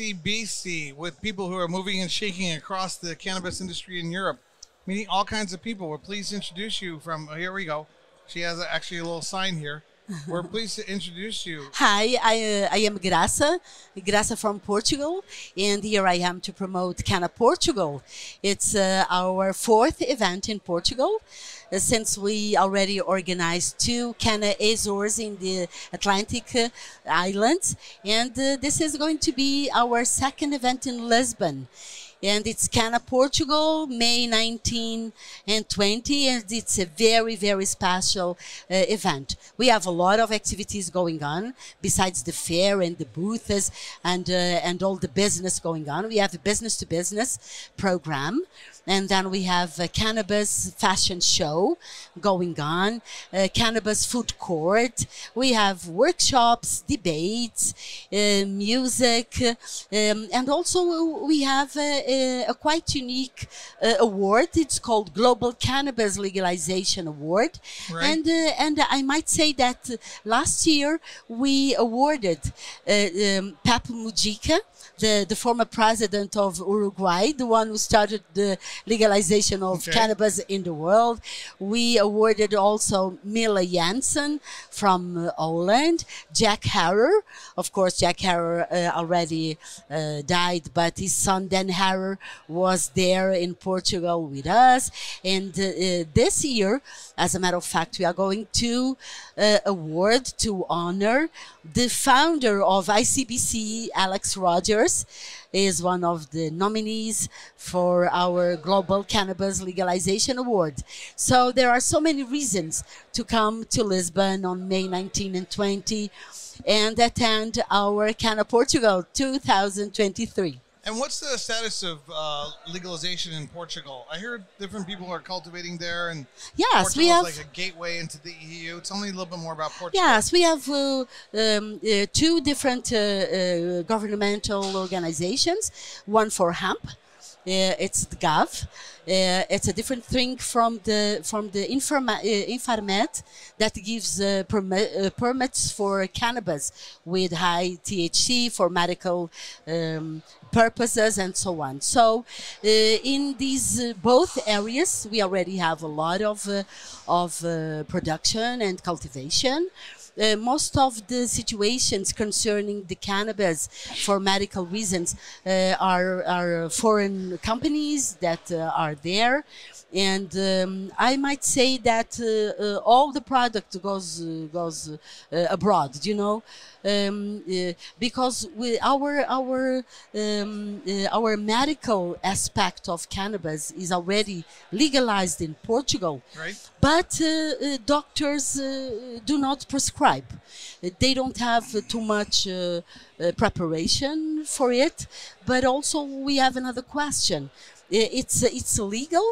ICBC with people who are moving and shaking across the cannabis industry in Europe, meeting all kinds of people. We're pleased to introduce you from, oh, here we go. She has actually a little sign here. We're pleased to introduce you. Hi, I, uh, I am Graça, Graça from Portugal, and here I am to promote Canna Portugal. It's uh, our fourth event in Portugal. Uh, since we already organized two Canna Azores in the Atlantic uh, Islands, and uh, this is going to be our second event in Lisbon and it's Canna Portugal, May 19 and 20, and it's a very, very special uh, event. We have a lot of activities going on besides the fair and the booths and uh, and all the business going on. We have a business to business program and then we have a cannabis fashion show going on, cannabis food court. We have workshops, debates, uh, music, um, and also we have a, a quite unique uh, award. It's called Global Cannabis Legalization Award, Right. and uh, and I might say that uh, last year we awarded uh, um, Pepe Mujica, the, the former president of Uruguay, the one who started the legalization of Okay. cannabis in the world. We awarded also Mila Jansen from uh, Holland, Jack Herer. Of course, Jack Herer uh, already uh, died, but his son Dan Herer was there in Portugal with us. And uh, uh, this year, as a matter of fact, we are going to uh, award to honor the founder of ICBC, Alex Rogers, is one of the nominees for our Global Cannabis Legalization Award. So there are so many reasons to come to Lisbon on May 19 and 20 and attend our Canna Portugal 2023. And what's the status of uh, legalization in Portugal? I hear different people are cultivating there, and Yes, Portugal we have is like a gateway into the EU. Tell me a little bit more about Portugal. Yes, we have uh, um, uh, two different uh, uh, governmental organizations. One for hemp, it's the GAV. Uh, it's a different thing from the from the Informa- uh, Infarmed that gives uh, permi- uh, permits for cannabis with high THC for medical um, purposes and so on. So, uh, in these uh, both areas, we already have a lot of uh, of uh, production and cultivation. Uh, most of the situations concerning the cannabis for medical reasons uh, are, are foreign companies that uh, are there. And um, I might say that uh, uh, all the product goes uh, goes uh, abroad, you know, um, uh, because we, our our um, our medical aspect of cannabis is already legalized in Portugal, Right. but doctors uh, do not prescribe. They don't have too much uh, uh, preparation for it. But also, we have another question. It's it's legal,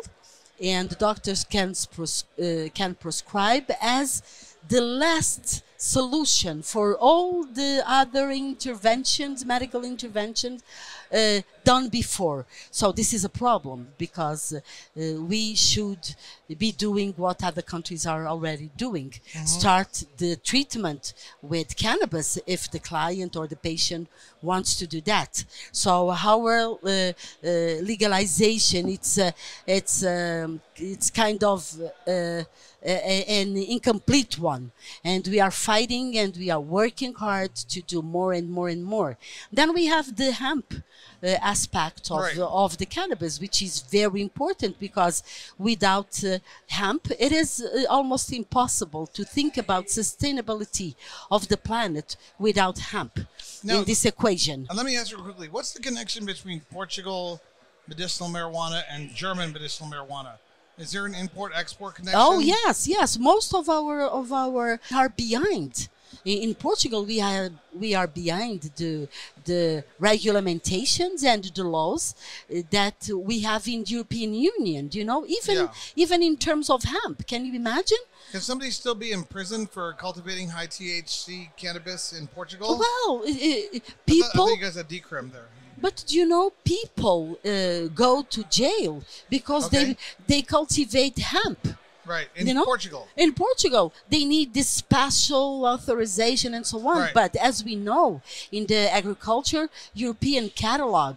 and doctors can uh, can prescribe as the last solution for all the other interventions, medical interventions uh, done before. So this is a problem because uh, we should be doing what other countries are already doing. Start the treatment with cannabis if the client or the patient wants to do that. So our uh, uh, legalization, it's uh, it's um, it's kind of uh, a- an incomplete one, and we are fighting and we are working hard to do more and more and more. Then we have the hemp uh, aspect of Right. the, of the cannabis, which is very important because without uh, hemp, it is uh, almost impossible to think about sustainability of the planet without hemp Now- in this equation. And let me ask you quickly: What's the connection between Portugal medicinal marijuana and German medicinal marijuana? Is there an import-export connection? Oh yes, yes. Most of our of our are behind. In, in Portugal, we are we are behind the the regulamentations and the laws uh, that we have in the European Union. You know, even Yeah. even in terms of hemp. Can you imagine? Can somebody still be in prison for cultivating high THC cannabis in Portugal? Well, uh, uh, I thought- I people. thought you guys had decrim there. But do you know, people uh, go to jail because Okay. they they cultivate hemp. Right. In you know? Portugal. In Portugal, they need this special authorization and so on. Right. But as we know, in the agriculture European catalog,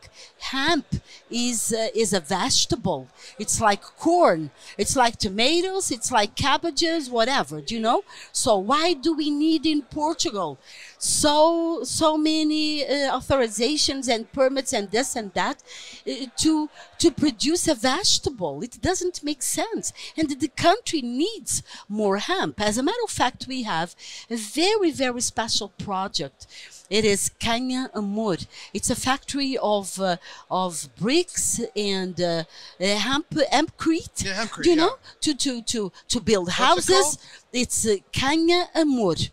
hemp is uh, is a vegetable. It's like corn. It's like tomatoes. It's like cabbages. Whatever. Do you know? So why do we need in Portugal so so many uh, authorizations and permits and this and that uh, to to produce a vegetable? It doesn't make sense, and the country needs more hemp. As a matter of fact, we have a very very special project. It is Canhamor. It's a factory of uh, of bricks and uh, hemp hempcrete. Yeah, hempcrete, Do you yeah. know to to to to build it houses? called? It's uh, Canhamor.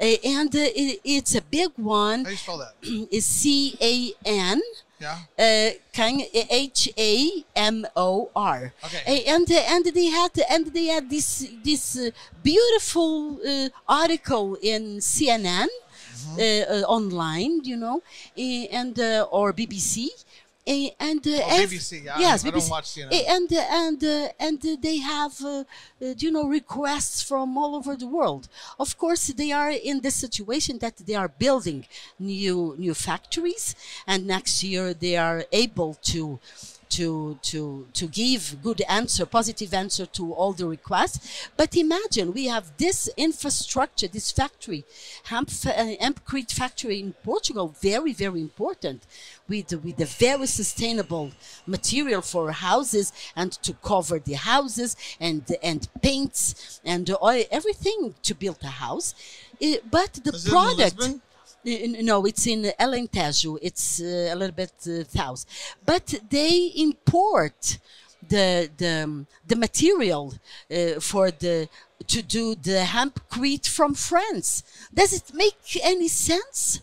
Uh, and uh, it, it's a big one. How do you spell that? Is C A N Yeah. uh, Kang- H A M O R. Okay. And uh, and they had and they had this this uh, beautiful uh, article in CNN Mm-hmm. uh, uh, online, you know, and uh, or BBC. And uh, Oh, BBC, yes, I BBC. watch and uh, and uh, and they have uh, uh, you know requests from all over the world. Of course, they are in the situation that they are building new new factories, and next year they are able to to to to give good answer, positive answer to all the requests. But imagine we have this infrastructure, this factory, hemp uh, hempcrete factory in Portugal, very very important, with with a very sustainable material for houses and to cover the houses and and paints and oil, everything to build a house. Uh, but the Is it in product. No, it's in Alentejo. It's uh, a little bit uh, south, but they import the the um, the material uh, for the to do the hempcrete from France. Does it make any sense?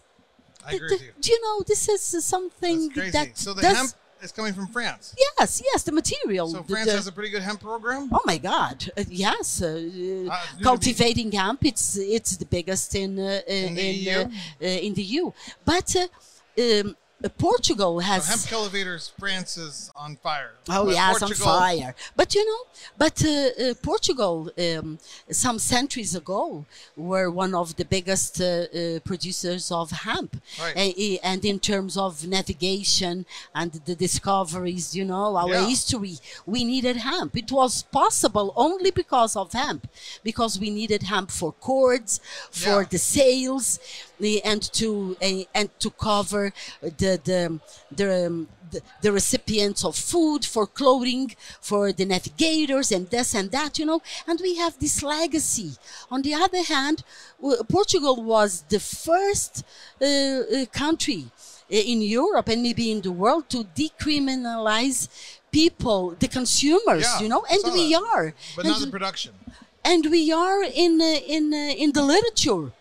I agree The- with you. Do you know this is something that so the does, hemp is coming from France. Yes, yes, the material. So France the- has a pretty good hemp program. Oh my God! Uh, yes, uh, uh, you cultivating hemp. It's it's the biggest in uh, in the in, EU? uh, uh, in the EU. But uh, um, uh, Portugal has. So hemp elevators. France is on fire. Oh But yes, Portugal- on fire! But you know, but uh, uh, Portugal, um, some centuries ago, were one of the biggest uh, uh, producers of hemp, Right. And in terms of navigation and the discoveries, you know, our Yeah. history, we needed hemp. It was possible only because of hemp, because we needed hemp for cords, for Yeah. the sails, and to and to cover the the the, the the recipients of food, for clothing, for the navigators, and this and that, you know. And we have this legacy. On the other hand, Portugal was the first uh, uh, country uh, in Europe and maybe in the world to decriminalize people, the consumers, Yeah, you know, and we that. are. But and not the production. and we are in uh, in uh, in the literature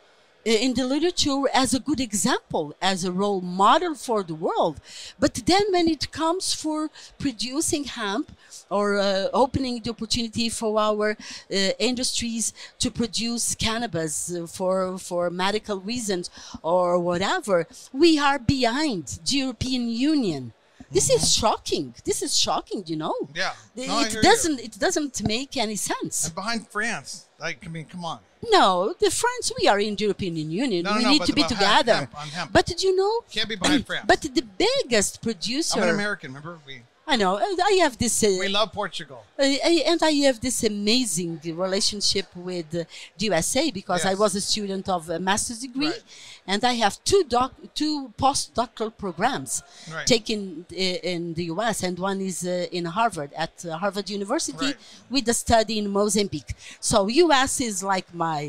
in the literature as a good example as a role model for the world. But then when it comes for producing hemp or uh, opening the opportunity for our uh, industries to produce cannabis uh, for for medical reasons or whatever we are behind the European Union. This is shocking. This is shocking you know? Mm-hmm. Yeah. No, it doesn't it doesn't make any sense. And behind France, like I mean, come on. no, the France, we are in the European Union. No, no, we no, need to be about hemp, together. hemp, hemp. But did you know? Can't be behind France. But the biggest producer. I'm an American. Remember, we I know. I have this. Uh, we love Portugal. uh, and I have this amazing relationship with the USA because I was a student of a master's degree, Right. And I have two doc, two postdoctoral programs Right. taken uh, in the US, and one is uh, in Harvard at uh, Harvard University Right. with a study in Mozambique. So US is like my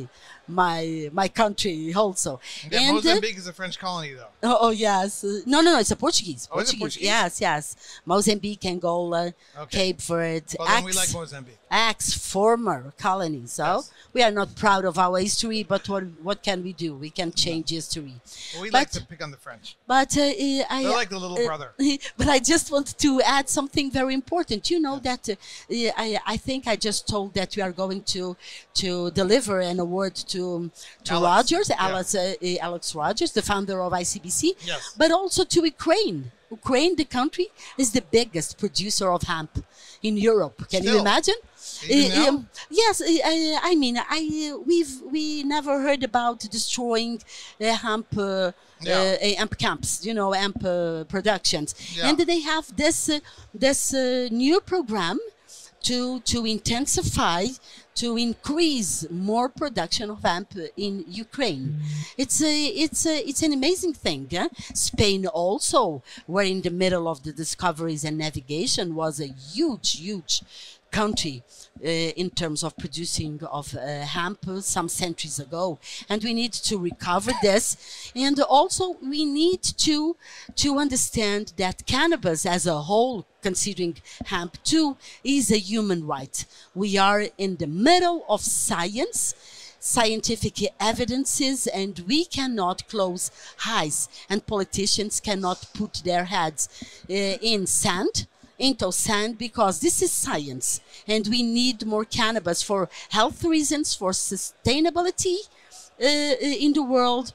my my country also. Yeah, and, uh, Mozambique is a French colony, though. Oh, oh, yes. Uh, no, no, no. It's a Portuguese. Oh, it Portuguese? Yes, yes. Mozambique, Angola, Okay. Cape Verde, Well, then we ex, like Mozambique. ex former colonies. So Yes. we are not proud of our history, but what what can we do? We can change history. Well, we but, like to pick on the French. But uh, uh, I. They're like the little uh, brother. But I just want to add something very important. You know that uh, I, I think I just told that we are going to to deliver an award to to Alex, Rogers, yeah. Alex uh, uh, Alex Rogers, the founder of ICBC, Yes. but also to Ukraine. Ukraine, the country, is the biggest producer of hemp in Europe. Can you imagine? Uh, yes, uh, I, I mean, I we've we never heard about destroying uh, hemp uh, Yeah. hemp camps, you know, hemp uh, productions, Yeah. and they have this uh, this uh, new program to to intensify to increase more production of hemp in Ukraine. It's a it's a it's an amazing thing. eh? Spain also, were in the middle of the discoveries and navigation, was a huge huge country uh, in terms of producing of uh, hemp some centuries ago. And we need to recover this. And also we need to to understand that cannabis as a whole considering hemp too is a human right. We are in the middle of science scientific evidences and we cannot close eyes. And politicians cannot put their heads uh, in sand into sand because this is science and we need more cannabis for health reasons for sustainability uh, in the world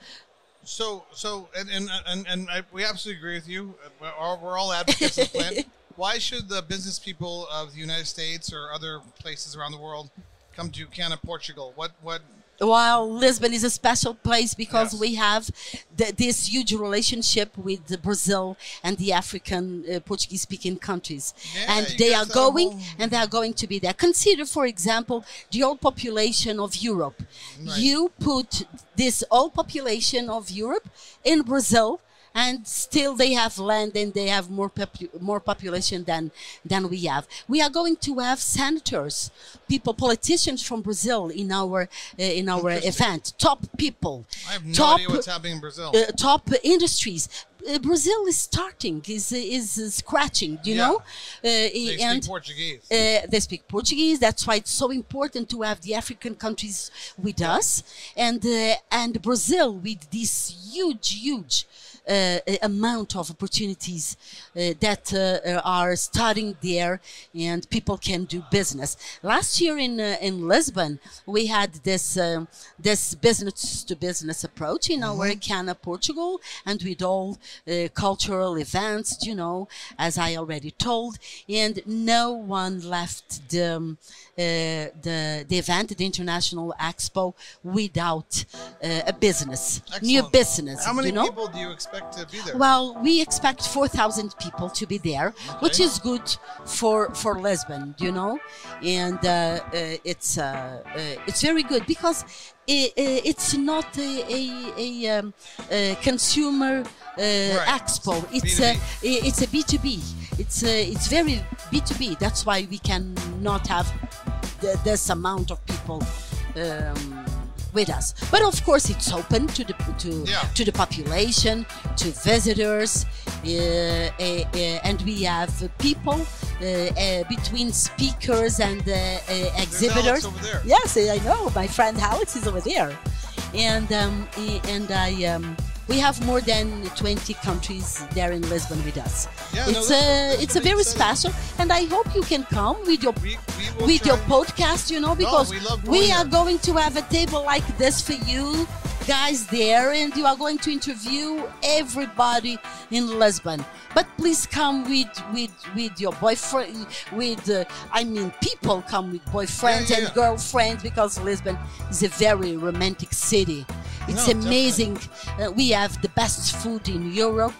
So, so, and and and, and I, we absolutely agree with you. Uh, We're all, we're all advocates of the plant. Why should the business people of the United States or other places around the world come to Canada, Portugal? What what? While Lisbon is a special place because Yes. we have the, this huge relationship with the Brazil and the African uh, Portuguese speaking countries. Yeah, and they are going and they are going to be there. Consider, for example, the old population of Europe. Right. You put this old population of Europe in Brazil and still they have land and they have more popu- more population than than we have. We are going to have senators, people, politicians from Brazil in our uh, in our event. Top people, I have no top idea what's happening in Brazil. uh, top industries. Uh, Brazil is starting, is is, scratching, you Yeah. know, uh, they and speak Portuguese. uh, they speak Portuguese. That's why it's so important to have the African countries with us, and uh, and Brazil with this huge, huge. Uh, amount of opportunities uh, that uh, are starting there, and people can do business. Last year in uh, in Lisbon, we had this um this business to business approach in our Canna Portugal, and with all uh, cultural events, you know, as I already told, and no one left the um, the the event, the International Expo, without uh, a business, new business. How many you know? people do you expect to be there? Well, we expect 4,000 people to be there, which is good for for Lisbon, you know, and uh, uh, it's uh, uh, it's very good because it's not a a, a, um, a consumer uh, expo. It's a i- it's a B two B. It's uh, it's very B two B. That's why we cannot have the, this amount of people. Um, with us, but of course it's open to the to Yeah. to the population, to visitors, uh, uh, uh, and we have people uh, uh, between speakers and uh, uh, exhibitors. over there. Yes, I know. My friend Alex is over there, and um, and I. Um, we have more than 20 countries there in Lisbon with us. Yeah, no, it's that's- a that's it's a very special, and I hope you can come with your We, we with your podcast, you know, because we we are going to have a table like this for you guys there, and you are going to interview everybody in Lisbon. But please come with with with your boyfriend, with uh, I mean, people come with boyfriends Yeah, yeah, and girlfriends because Lisbon is a very romantic city. It's No, amazing. Uh, we have the best food in Europe.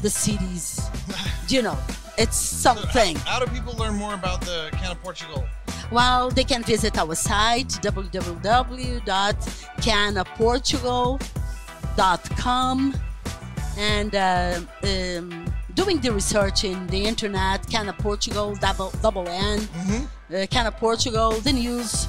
The cities, you know, it's So something. How, how do people learn more about the can of Portugal? Well, they can visit our site www.cannaportugal.com and uh, um, doing the research in the internet, Canna Portugal, double, double N, Mm-hmm. uh, Canna Portugal, the news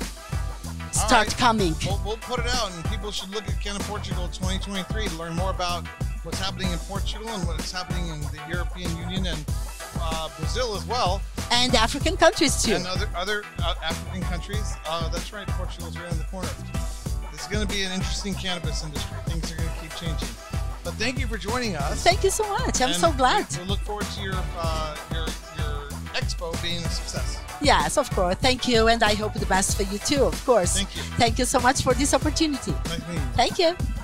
start right. coming. We'll, we'll put it out, and people should look at Canna Portugal 2023 to learn more about what's happening in Portugal and what's happening in the European Union and uh, Brazil as well, And African countries too. and other other uh, African countries. Uh, that's right, Portugal's right in the corner. This is going to be an interesting cannabis industry. Things are going to keep changing. But thank you for joining us. Thank you so much. I'm and so glad. We, we look forward to your uh, your your expo being a success. Yes, of course. Thank you. And I hope the best for you too, of course. Thank you. Thank you so much for this opportunity. Meeting you. Thank you.